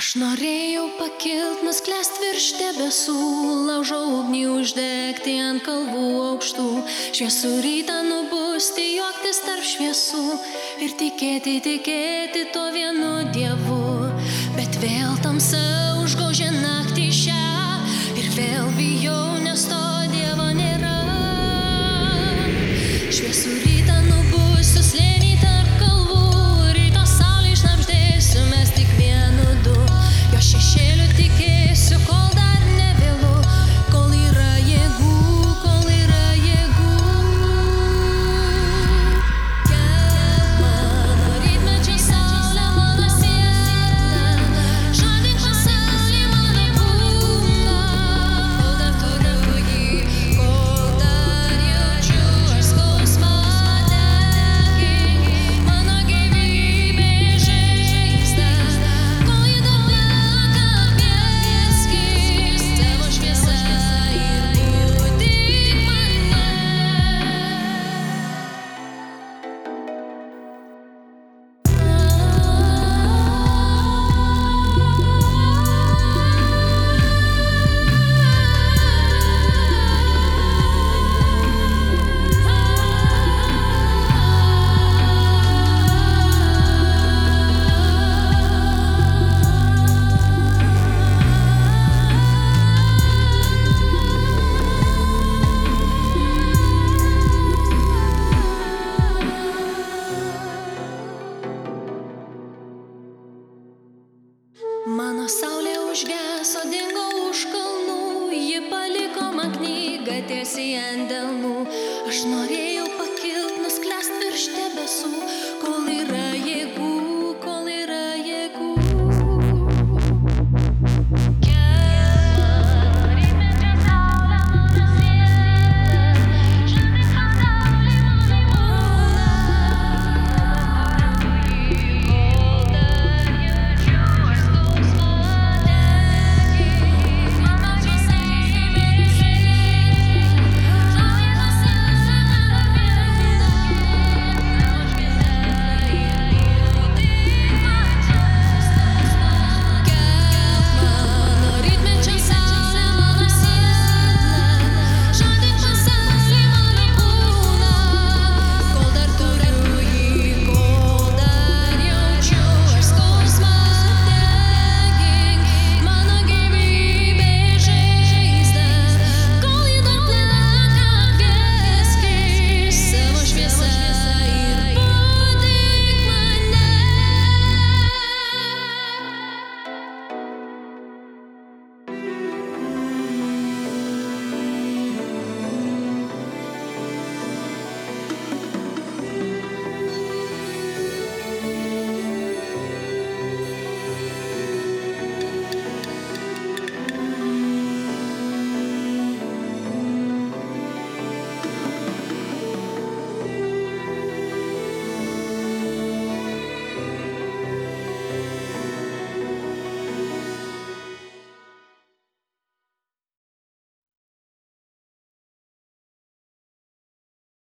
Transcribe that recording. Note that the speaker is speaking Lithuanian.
Aš norėjau pakilt, nusklest virš debesų, laužau ugnį uždegti ant kalvų aukštų, šviesų rytą nubusti, juoktis tarp šviesų ir tikėti, tikėti to vienu dievu. Bet vėl tamsa užgožė naktį šią ir vėl bijau, nes to dievo nėra. Šviesų užgeso, dingo už kalnų, ji paliko man knygą tiesiai ant delnų. Aš norėjau pakilt, nusklest virš jėga.